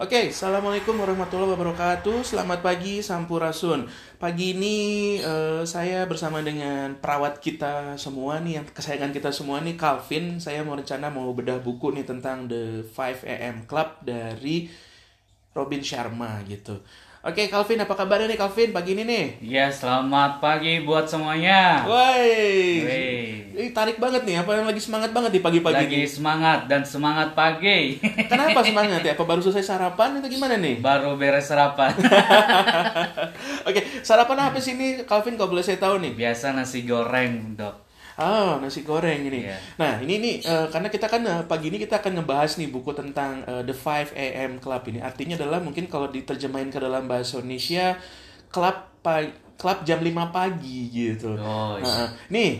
Oke, Assalamualaikum warahmatullahi wabarakatuh. Selamat pagi, Sampurasun. Pagi ini eh, saya bersama dengan perawat kita semua nih, yang kesayangan kita semua nih, Calvin. Saya mau rencana mau bedah buku nih tentang The 5 AM Club dari Robin Sharma gitu. Oke, Calvin, apa kabarnya nih Calvin pagi ini nih? Ya, selamat pagi buat semuanya. Woi, ini tarik banget nih. Apa yang lagi semangat banget di pagi-pagi Lagi ini? semangat dan semangat pagi. Kenapa semangat ya? Apa baru selesai sarapan atau gimana nih? Baru beres sarapan. Oke, sarapan apa sih ini Calvin kalau boleh saya tahu nih? Biasa nasi goreng, Dok. Oh, nasi goreng ini. Iya. Nah, ini nih eh, karena kita kan eh, pagi ini kita akan ngebahas nih buku tentang eh, The 5 AM Club ini. Artinya adalah mungkin kalau diterjemahin ke dalam bahasa Indonesia klub klub jam 5 pagi gitu. Oh, iya. Nah, nih,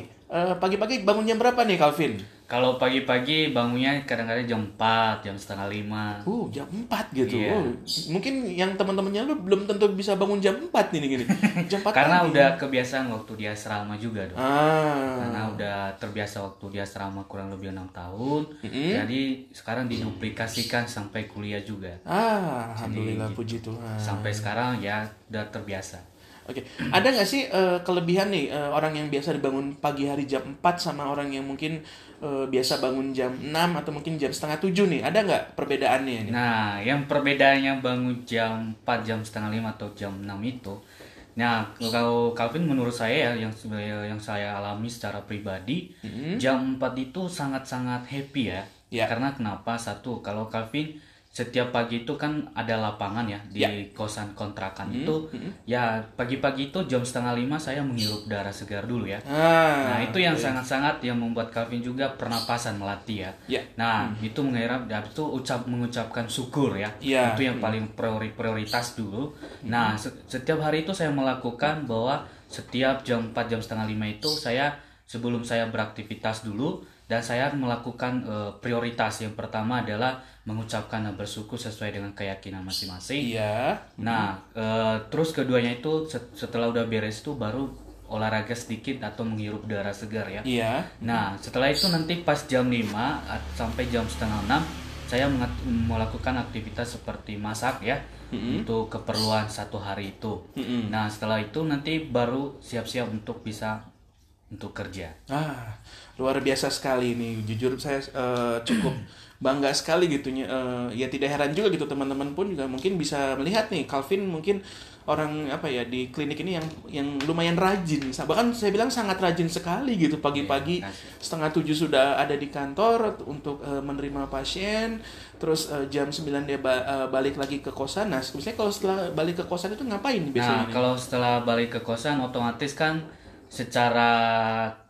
pagi-pagi bangun jam berapa nih Calvin? Kalau pagi-pagi bangunnya kadang-kadang jam 4, jam setengah 5. Uh, jam 4 gitu. Iya. Oh, mungkin yang teman-temannya lu belum tentu bisa bangun jam 4 nih gini. Jam 4 Karena pagi. udah kebiasaan waktu di asrama juga, Dok. Ah. Karena udah terbiasa waktu di asrama kurang lebih enam tahun. Mm-mm. Jadi sekarang diduplikasikan sampai kuliah juga. Ah, alhamdulillah Jadi, puji Tuhan. Sampai sekarang ya udah terbiasa. Oke, ada nggak sih eh, kelebihan nih eh, orang yang biasa dibangun pagi hari jam 4 sama orang yang mungkin eh, biasa bangun jam 6 atau mungkin jam setengah 7 nih? Ada nggak perbedaannya nih? Nah, yang perbedaannya bangun jam 4, jam setengah 5 atau jam 6 itu Nah, kalau Calvin menurut saya ya yang yang saya alami secara pribadi, jam 4 itu sangat-sangat happy ya. Ya. Karena kenapa? Satu, kalau Calvin setiap pagi itu kan ada lapangan ya di Ya. kosan kontrakan itu ya pagi-pagi itu jam setengah lima saya menghirup udara segar dulu ya Ah, Nah, itu yang sangat-sangat yang membuat Calvin juga pernapasan melatih ya. Ya. Nah, itu mengharap dan itu ucap mengucapkan syukur ya. Iya. Itu yang paling priori- prioritas dulu. Nah, se- setiap hari itu saya melakukan bahwa setiap jam 4 jam setengah 5 itu saya sebelum saya beraktivitas dulu dan saya melakukan eh, prioritas yang pertama adalah mengucapkan bersyukur sesuai dengan keyakinan masing-masing. Iya. Nah, eh, terus keduanya itu set- setelah udah beres itu baru olahraga sedikit atau menghirup udara segar ya. Iya. Nah, setelah itu nanti pas jam 5 at- sampai jam setengah 6 saya melakukan aktivitas seperti masak ya untuk keperluan satu hari itu. Mm-mm. Nah, setelah itu nanti baru siap-siap untuk bisa untuk kerja. Ah, luar biasa sekali ini. Jujur saya eh, cukup bangga sekali gitu. Eh, ya tidak heran juga gitu teman-teman pun juga mungkin bisa melihat nih Calvin mungkin orang apa ya di klinik ini yang yang lumayan rajin. Bahkan saya bilang sangat rajin sekali gitu pagi-pagi Iya, setengah tujuh sudah ada di kantor untuk eh, menerima pasien. Terus eh, jam 9 dia ba- eh, balik lagi ke kosan. Nah, sebenarnya kalau setelah balik ke kosan itu ngapain biasanya? Nah, kalau setelah balik ke kosan otomatis kan secara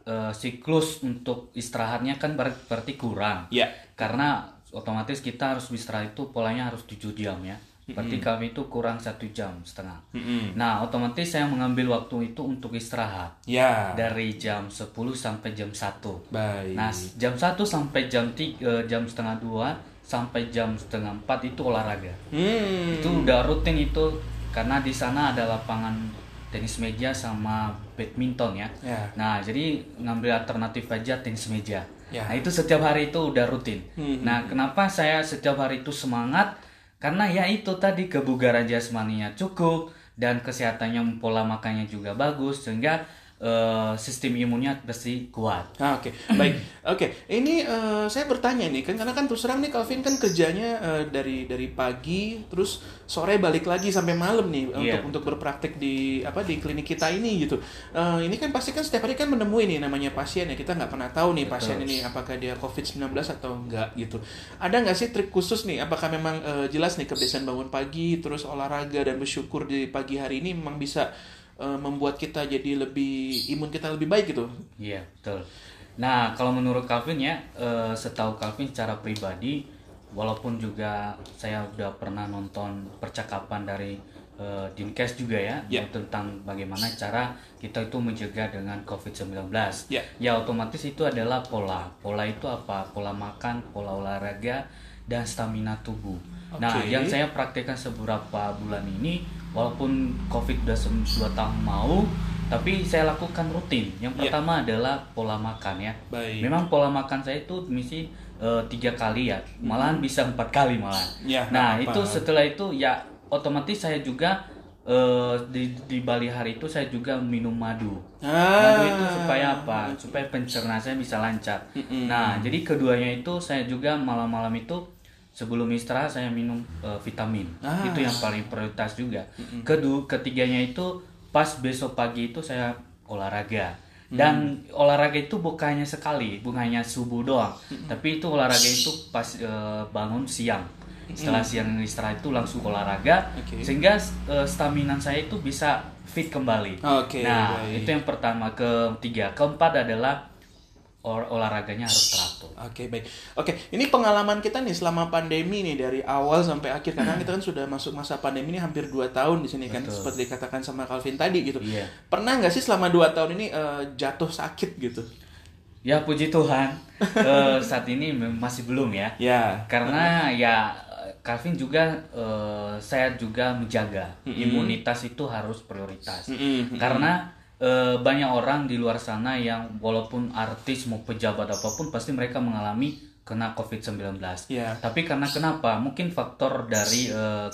eh, siklus untuk istirahatnya kan ber- berarti kurang. Ya. Karena otomatis kita harus istirahat itu polanya harus 7 jam ya. Berarti kami itu kurang satu jam setengah. Mm-mm. Nah, otomatis saya mengambil waktu itu untuk istirahat Ya. dari jam 10 sampai jam 1. Baik. Nah, jam 1 sampai jam 3, jam setengah 2 sampai jam setengah 4 itu olahraga. Hmm. Itu udah rutin itu karena di sana ada lapangan tenis meja sama badminton ya. Ya. Nah, jadi ngambil alternatif aja tenis meja. Ya. Nah, itu setiap hari itu udah rutin. Hmm. Nah, kenapa saya setiap hari itu semangat? Karena ya itu tadi kebugaran jasmaninya cukup dan kesehatannya pola makannya juga bagus sehingga eh, sistem imunnya pasti kuat. Ah, Oke, baik. Oke, ini eh, saya bertanya nih kan karena kan terus terang nih Calvin kan kerjanya eh, dari dari pagi terus sore balik lagi sampai malam nih Iya, untuk untuk berpraktek di apa di klinik kita ini gitu. Eh, ini kan pasti kan setiap hari kan menemui nih namanya pasien ya kita nggak pernah tahu nih pasien ini apakah dia COVID-19 atau enggak gitu. Ada nggak sih trik khusus nih? Apakah memang eh, jelas nih kebiasaan bangun pagi terus olahraga dan bersyukur di pagi hari ini memang bisa eh, membuat kita jadi lebih imun kita lebih baik gitu? Iya, betul. Nah, kalau menurut Calvin ya, eh, setahu Calvin secara pribadi, walaupun juga saya udah pernah nonton percakapan dari eh, Dinkes juga ya, Ya. tentang bagaimana cara kita itu menjaga dengan COVID-19. Ya. Ya, otomatis itu adalah pola. Pola itu apa? Pola makan, pola olahraga, dan stamina tubuh. Nah, Oke. yang saya praktekkan beberapa bulan ini, walaupun COVID udah 2 tahun mau, tapi saya lakukan rutin. Yang Ya. pertama adalah pola makan ya. Baik. Memang pola makan saya itu misi eh, tiga kali ya, malahan bisa empat kali malahan. Ya, nah nggak itu setelah itu ya otomatis saya juga eh, di di Bali hari itu saya juga minum madu. Ah. Madu itu supaya apa? Supaya pencernaan saya bisa lancar. Nah, jadi keduanya itu saya juga malam-malam itu sebelum istirahat saya minum eh, vitamin. Ah. Itu yang paling prioritas juga. Kedua, ketiganya itu pas besok pagi itu saya olahraga. Dan olahraga itu bukannya sekali, bukan hanya subuh doang. Tapi itu olahraga itu pas eh, bangun siang. Setelah siang istirahat itu langsung olahraga Oke. sehingga eh, stamina saya itu bisa fit kembali. Oke, nah, baik. itu yang pertama. Ketiga, keempat adalah ol- olahraganya harus teratur. Oke baik. Oke ini pengalaman kita nih selama pandemi nih dari awal sampai akhir karena kita kan sudah masuk masa pandemi ini hampir 2 tahun di sini kan Betul. seperti dikatakan sama Calvin tadi gitu. Iya. Pernah nggak sih selama 2 tahun ini eh, jatuh sakit gitu? Ya puji Tuhan, eh, saat ini masih belum ya. Ya. Karena ya Calvin juga eh, saya juga menjaga imunitas itu harus prioritas. Mm-mm. Karena eh, banyak orang di luar sana yang walaupun artis mau pejabat apa pun pasti mereka mengalami kena COVID-19. Ya. Tapi karena kenapa? Mungkin faktor dari eh,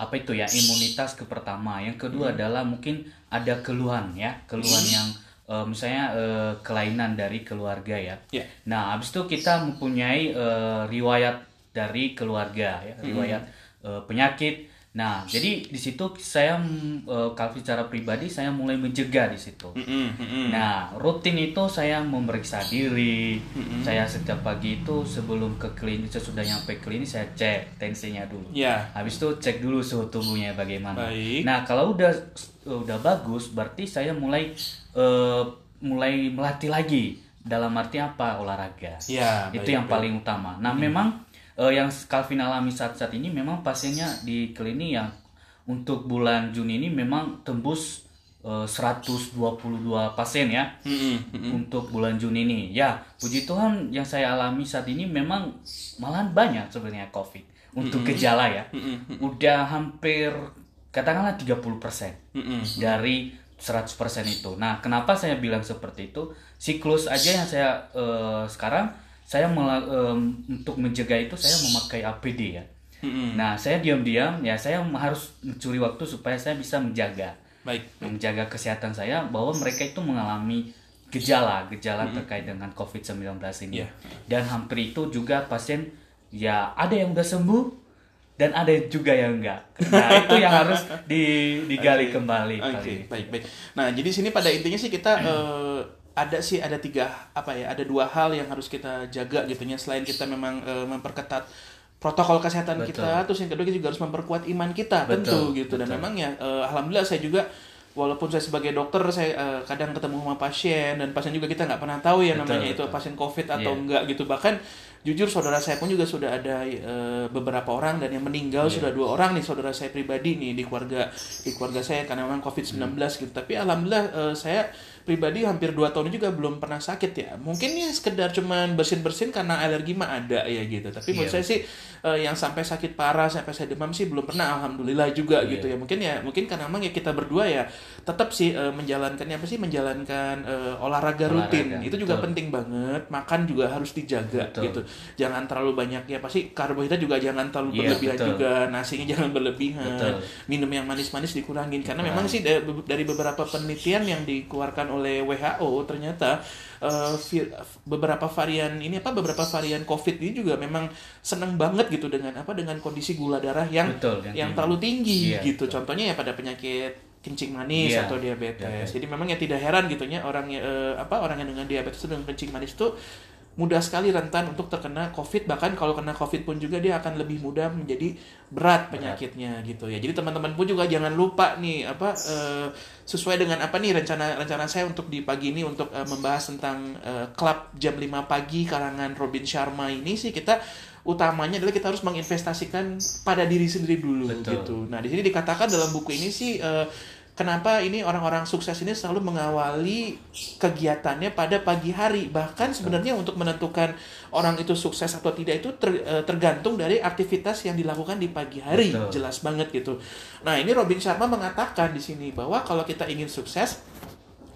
apa itu ya imunitas ke pertama. Yang kedua adalah mungkin ada keluhan ya, keluhan yang eh, misalnya eh, kelainan dari keluarga ya. Ya. Nah, habis itu kita mempunyai eh, riwayat dari keluarga ya, riwayat eh, penyakit. Nah, jadi di situ saya mm, eh, Calvin secara pribadi saya mulai mencegah di situ. Mm-mm, mm-mm. Nah, rutin itu saya memeriksa diri. Saya setiap pagi itu sebelum ke klinik, sesudah nyampe klinik saya cek tensinya dulu. Ya. Habis itu cek dulu suhu tubuhnya bagaimana. Baik. Nah, kalau udah udah bagus, berarti saya mulai eh, mulai melatih lagi. Dalam arti apa? Olahraga. Ya, Itu baik, yang baik. paling utama. Nah, memang eh, yang Calvin alami saat-saat ini memang pasiennya di klinik yang untuk bulan Juni ini memang tembus eh, 122 pasien ya untuk bulan Juni ini. Ya, puji Tuhan yang saya alami saat ini memang malahan banyak sebenarnya COVID untuk gejala ya. Udah hampir katakanlah 30% Mm-mm. dari 100% itu. Nah, kenapa saya bilang seperti itu? Siklus aja yang saya eh, sekarang saya mela- em, untuk mencegah itu saya memakai APD ya. Mm-mm. Nah, saya diam-diam ya saya harus mencuri waktu supaya saya bisa menjaga Baik. menjaga kesehatan saya bahwa mereka itu mengalami gejala gejala terkait dengan COVID-19 ini Iya. dan hampir itu juga pasien ya ada yang udah sembuh dan ada juga yang enggak nah itu yang harus di- digali Oke. kembali Oke, kali baik baik. Nah, jadi sini pada intinya sih kita eh, ada sih ada tiga apa ya ada dua hal yang harus kita jaga gitu ya selain kita memang eh, memperketat protokol kesehatan Betul. kita terus yang kedua kita juga harus memperkuat iman kita tentu Betul, gitu dan betul. memang ya eh, alhamdulillah saya juga walaupun saya sebagai dokter saya eh, kadang ketemu sama pasien dan pasien juga kita nggak pernah tahu ya Betul, namanya itu pasien covid atau Iya. enggak gitu bahkan jujur saudara saya pun juga sudah ada eh, beberapa orang dan yang meninggal Iya. sudah dua orang nih saudara saya pribadi nih di keluarga di keluarga saya karena memang covid 19 Hmm. gitu tapi alhamdulillah eh, saya pribadi hampir dua tahun ini juga belum pernah sakit ya mungkin ya sekedar cuman bersin bersin karena alergi mah ada ya gitu tapi menurut Iya. saya sih eh, yang sampai sakit parah sampai saya demam sih belum pernah alhamdulillah juga Iya. gitu ya mungkin ya mungkin karena memang ya kita berdua ya tetap sih eh, menjalankannya apa sih menjalankan eh, olahraga, rutin Olahraga, itu juga betul. penting banget makan juga harus dijaga Betul. gitu jangan terlalu banyak ya pasti karbohidrat juga jangan terlalu Iya, berlebihan betul. juga nasinya jangan berlebihan Betul. minum yang manis-manis dikurangin karena Dikurangi. memang sih da- dari beberapa penelitian yang dikeluarkan oleh WHO ternyata vir- beberapa varian ini apa beberapa varian COVID ini juga memang senang banget gitu dengan apa dengan kondisi gula darah yang Betul, yang yang tinggi. terlalu tinggi Iya, gitu betul. contohnya ya pada penyakit kencing manis Iya, atau diabetes diabetes. jadi memang ya tidak heran gitu ya orang eh, apa orang yang dengan diabetes dengan kencing manis itu mudah sekali rentan untuk terkena COVID bahkan kalau kena COVID pun juga dia akan lebih mudah menjadi berat penyakitnya gitu ya jadi teman-teman pun juga jangan lupa nih apa eh, sesuai dengan apa nih rencana rencana saya untuk di pagi ini untuk eh, membahas tentang eh, klub jam 5 pagi karangan Robin Sharma ini sih kita utamanya adalah kita harus menginvestasikan pada diri sendiri dulu Betul. gitu. Nah, di sini dikatakan dalam buku ini sih eh, kenapa ini orang-orang sukses ini selalu mengawali kegiatannya pada pagi hari. Bahkan sebenarnya untuk menentukan orang itu sukses atau tidak itu ter- eh, tergantung dari aktivitas yang dilakukan di pagi hari. Betul. Jelas banget gitu. Nah, ini Robin Sharma mengatakan di sini bahwa kalau kita ingin sukses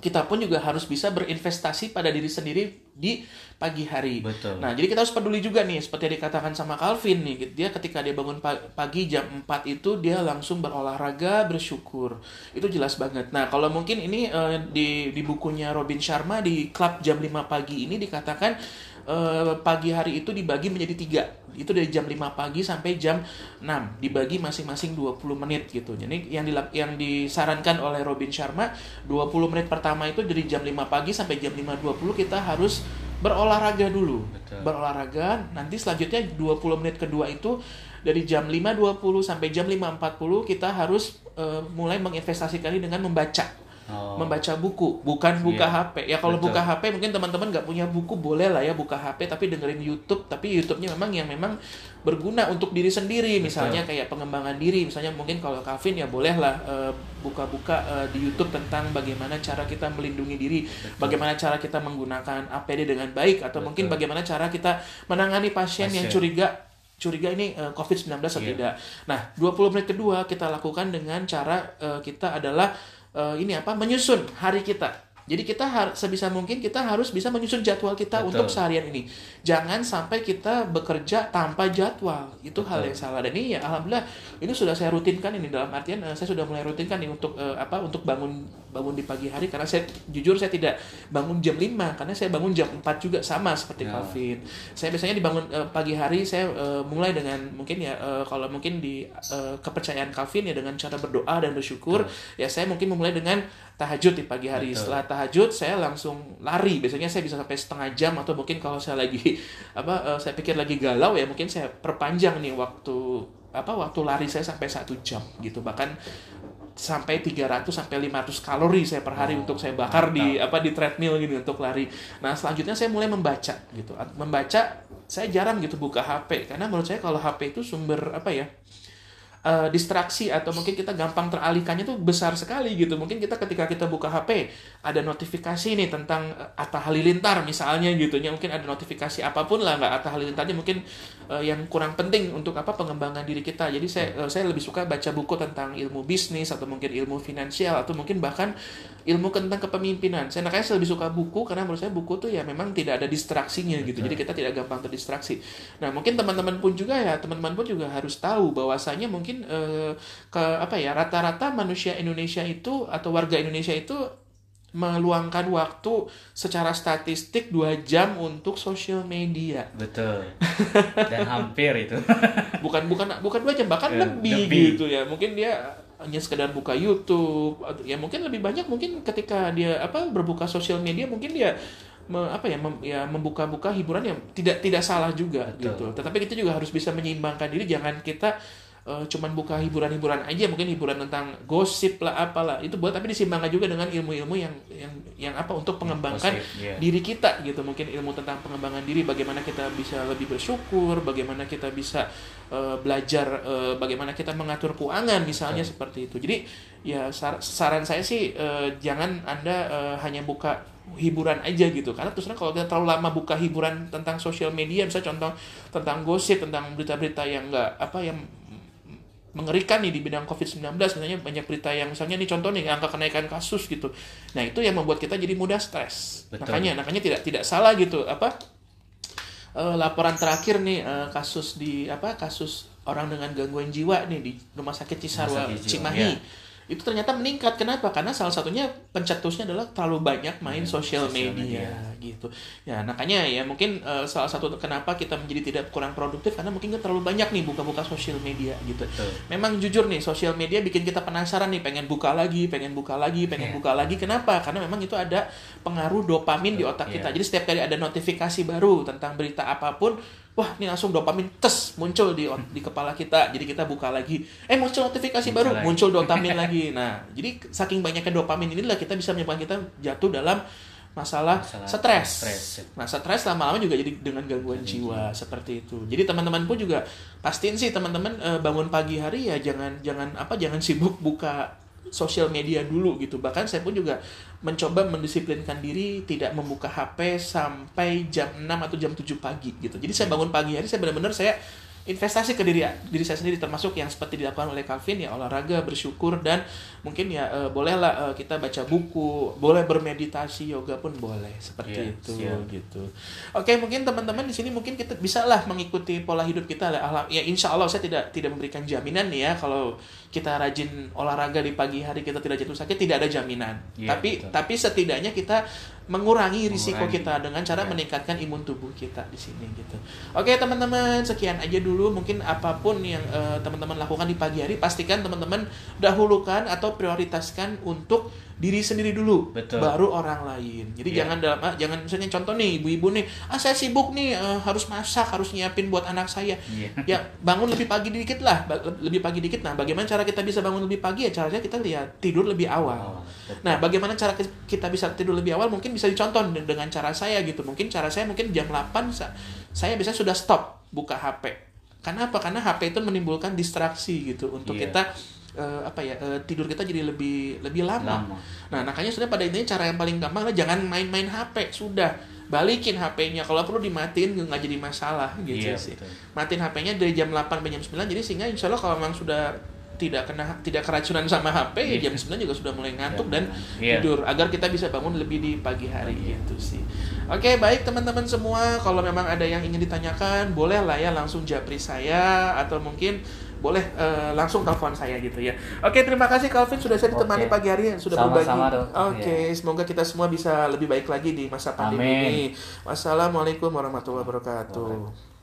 kita pun juga harus bisa berinvestasi pada diri sendiri di pagi hari. Betul. Nah, jadi kita harus peduli juga nih, seperti yang dikatakan sama Calvin nih, dia ketika dia bangun pagi jam 4 itu dia langsung berolahraga, bersyukur. Itu jelas banget. Nah, kalau mungkin ini uh, di di bukunya Robin Sharma di klub jam 5 pagi ini dikatakan uh, pagi hari itu dibagi menjadi tiga. Itu dari jam 5 pagi sampai jam 6 dibagi masing-masing 20 menit gitu. Jadi yang dilap, yang disarankan oleh Robin Sharma 20 menit pertama itu dari jam 5 pagi sampai jam 5.20 kita harus berolahraga dulu. Betul. berolahraga nanti selanjutnya 20 menit kedua itu dari jam 5.20 sampai jam 5.40 kita harus uh, mulai menginvestasikan dengan membaca Oh. membaca buku, bukan buka yeah. HP. Ya kalau buka HP mungkin teman-teman nggak punya buku boleh lah ya buka HP tapi dengerin YouTube. Tapi YouTube-nya memang yang memang berguna untuk diri sendiri. Betul. Misalnya kayak pengembangan diri. Misalnya mungkin kalau Calvin ya boleh lah uh, buka-buka uh, di YouTube tentang bagaimana cara kita melindungi diri, Betul. bagaimana cara kita menggunakan APD dengan baik atau Betul. mungkin bagaimana cara kita menangani pasien, pasien. yang curiga curiga ini uh, COVID-19 atau yeah. tidak. Nah, 20 menit kedua kita lakukan dengan cara uh, kita adalah uh, ini apa menyusun hari kita jadi kita sebisa mungkin kita harus bisa menyusun jadwal kita Betul. untuk seharian ini. Jangan sampai kita bekerja tanpa jadwal. Itu Betul. hal yang salah. Dan ini ya alhamdulillah ini sudah saya rutinkan ini dalam artian uh, saya sudah mulai rutinkan ini untuk uh, apa untuk bangun bangun di pagi hari karena saya jujur saya tidak bangun jam 5 karena saya bangun jam 4 juga sama seperti ya. Calvin. Saya biasanya dibangun uh, pagi hari saya uh, mulai dengan mungkin ya uh, kalau mungkin di uh, kepercayaan Calvin ya dengan cara berdoa dan bersyukur Betul. ya saya mungkin memulai dengan tahajud di pagi hari. Betul. Setelah tahajud saya langsung lari. Biasanya saya bisa sampai setengah jam atau mungkin kalau saya lagi apa uh, saya pikir lagi galau ya mungkin saya perpanjang nih waktu apa waktu lari saya sampai satu jam gitu bahkan sampai 300 sampai 500 kalori saya per hari oh, untuk saya bakar mantap. di apa di treadmill gitu untuk lari. Nah, selanjutnya saya mulai membaca gitu. Membaca saya jarang gitu buka HP karena menurut saya kalau HP itu sumber apa ya? uh, distraksi atau mungkin kita gampang teralihkannya tuh besar sekali gitu. Mungkin kita ketika kita buka HP ada notifikasi nih tentang uh, Atta Halilintar misalnya gitu ya. Mungkin ada notifikasi apa pun lah nggak Atta Halilintarnya mungkin uh, yang kurang penting untuk apa pengembangan diri kita. Jadi saya uh, saya lebih suka baca buku tentang ilmu bisnis atau mungkin ilmu finansial atau mungkin bahkan ilmu tentang kepemimpinan. Saya makanya saya lebih suka buku karena menurut saya buku tuh ya memang tidak ada distraksinya gitu. Jadi kita tidak gampang terdistraksi. Nah, mungkin teman-teman pun juga ya, teman-teman pun juga harus tahu bahwasanya mungkin eh, ke apa ya, rata-rata manusia Indonesia itu atau warga Indonesia itu meluangkan waktu secara statistik dua jam untuk sosial media. Betul. Dan hampir itu. bukan bukan bukan dua jam bahkan lebih, lebih gitu ya. Mungkin dia hanya sekedar buka YouTube ya mungkin lebih banyak mungkin ketika dia apa berbuka sosial media mungkin dia me, apa ya mem, ya membuka-buka hiburan yang tidak tidak salah juga Betul. gitu tetapi kita juga harus bisa menyeimbangkan diri jangan kita uh, cuman buka hiburan-hiburan aja mungkin hiburan tentang gosip lah apalah itu buat tapi disimbangkan juga dengan ilmu-ilmu yang yang yang apa untuk mengembangkan yeah. diri kita gitu mungkin ilmu tentang pengembangan diri bagaimana kita bisa lebih bersyukur bagaimana kita bisa uh, belajar uh, bagaimana kita mengatur keuangan misalnya yeah. seperti itu jadi ya sar saran saya sih uh, jangan anda uh, hanya buka hiburan aja gitu karena terus kalau kita terlalu lama buka hiburan tentang sosial media misalnya contoh tentang gosip tentang berita-berita yang enggak apa yang mengerikan nih di bidang COVID-19 misalnya banyak berita yang misalnya nih contoh nih angka kenaikan kasus gitu. Nah, itu yang membuat kita jadi mudah stres. Makanya makanya tidak tidak salah gitu apa uh, laporan terakhir nih uh, kasus di apa kasus orang dengan gangguan jiwa nih di Rumah Sakit Cisarua Cimahi. Ya itu ternyata meningkat. Kenapa? Karena salah satunya pencetusnya adalah terlalu banyak main hmm, sosial media, media gitu. Ya, makanya ya mungkin uh, salah satu kenapa kita menjadi tidak kurang produktif karena mungkin kita terlalu banyak nih buka-buka sosial media gitu. Betul. Memang jujur nih sosial media bikin kita penasaran nih pengen buka lagi, pengen buka lagi, pengen yeah. buka lagi. Kenapa? Karena memang itu ada pengaruh dopamin di otak yeah. kita. Jadi setiap kali ada notifikasi baru tentang berita apa pun wah ini langsung dopamin tes muncul di di kepala kita jadi kita buka lagi eh muncul notifikasi muncul baru lagi. muncul dopamin lagi nah jadi saking banyaknya dopamin inilah kita bisa menyebabkan kita jatuh dalam masalah, masalah stres. Nah, stres lama-lama juga jadi dengan gangguan jiwa seperti itu. Jadi teman-teman pun juga pastiin sih teman-teman eh, bangun pagi hari ya jangan jangan apa jangan sibuk buka sosial media dulu gitu. Bahkan saya pun juga mencoba mendisiplinkan diri tidak membuka HP sampai jam 6 atau jam 7 pagi gitu. Jadi saya bangun pagi hari saya benar-benar saya investasi ke diri diri saya sendiri termasuk yang seperti dilakukan oleh Calvin ya olahraga bersyukur dan mungkin ya uh, bolehlah uh, kita baca buku boleh bermeditasi yoga pun boleh seperti yeah, itu siap. gitu oke mungkin teman-teman di sini mungkin kita bisa lah mengikuti pola hidup kita ya insya Allah saya tidak tidak memberikan jaminan nih ya kalau kita rajin olahraga di pagi hari kita tidak jatuh sakit tidak ada jaminan yeah, tapi betul. tapi setidaknya kita mengurangi risiko mengurangi. kita dengan cara yeah. meningkatkan imun tubuh kita di sini gitu oke teman-teman sekian aja dulu mungkin apa pun yang uh, teman-teman lakukan di pagi hari pastikan teman-teman dahulukan atau prioritaskan untuk diri sendiri dulu Betul. baru orang lain jadi yeah. jangan dalam ah, jangan misalnya contoh nih ibu-ibu nih ah saya sibuk nih uh, harus masak harus nyiapin buat anak saya yeah. ya bangun lebih pagi dikit lah lebih pagi dikit nah bagaimana cara kita bisa bangun lebih pagi ya caranya kita lihat tidur lebih awal oh, nah bagaimana cara kita bisa tidur lebih awal mungkin bisa dicontoh dengan cara saya gitu mungkin cara saya mungkin jam 8 saya bisa sudah stop buka HP karena apa? Karena HP itu menimbulkan distraksi gitu untuk yeah. kita uh, apa ya uh, tidur kita jadi lebih lebih lama. lama. Nah makanya sudah pada intinya cara yang paling gampang adalah jangan main-main HP sudah balikin HP-nya kalau perlu dimatiin nggak jadi masalah gitu yeah, sih. Betul. Matiin HP-nya dari jam 8 sampai jam 9 jadi sehingga insya Allah kalau memang sudah tidak kena tidak keracunan sama HP yeah. ya jam 9 juga sudah mulai ngantuk yeah. dan yeah. tidur agar kita bisa bangun lebih di pagi hari yeah. gitu sih. Oke, baik teman-teman semua, kalau memang ada yang ingin ditanyakan, boleh lah ya langsung japri saya atau mungkin boleh uh, langsung telepon saya gitu ya. Oke, terima kasih Calvin sudah saya ditemani okay. pagi hari yang sudah Sama -sama berbagi. Oke, yeah. semoga kita semua bisa lebih baik lagi di masa pandemi Amin. ini. Wassalamualaikum warahmatullahi wabarakatuh.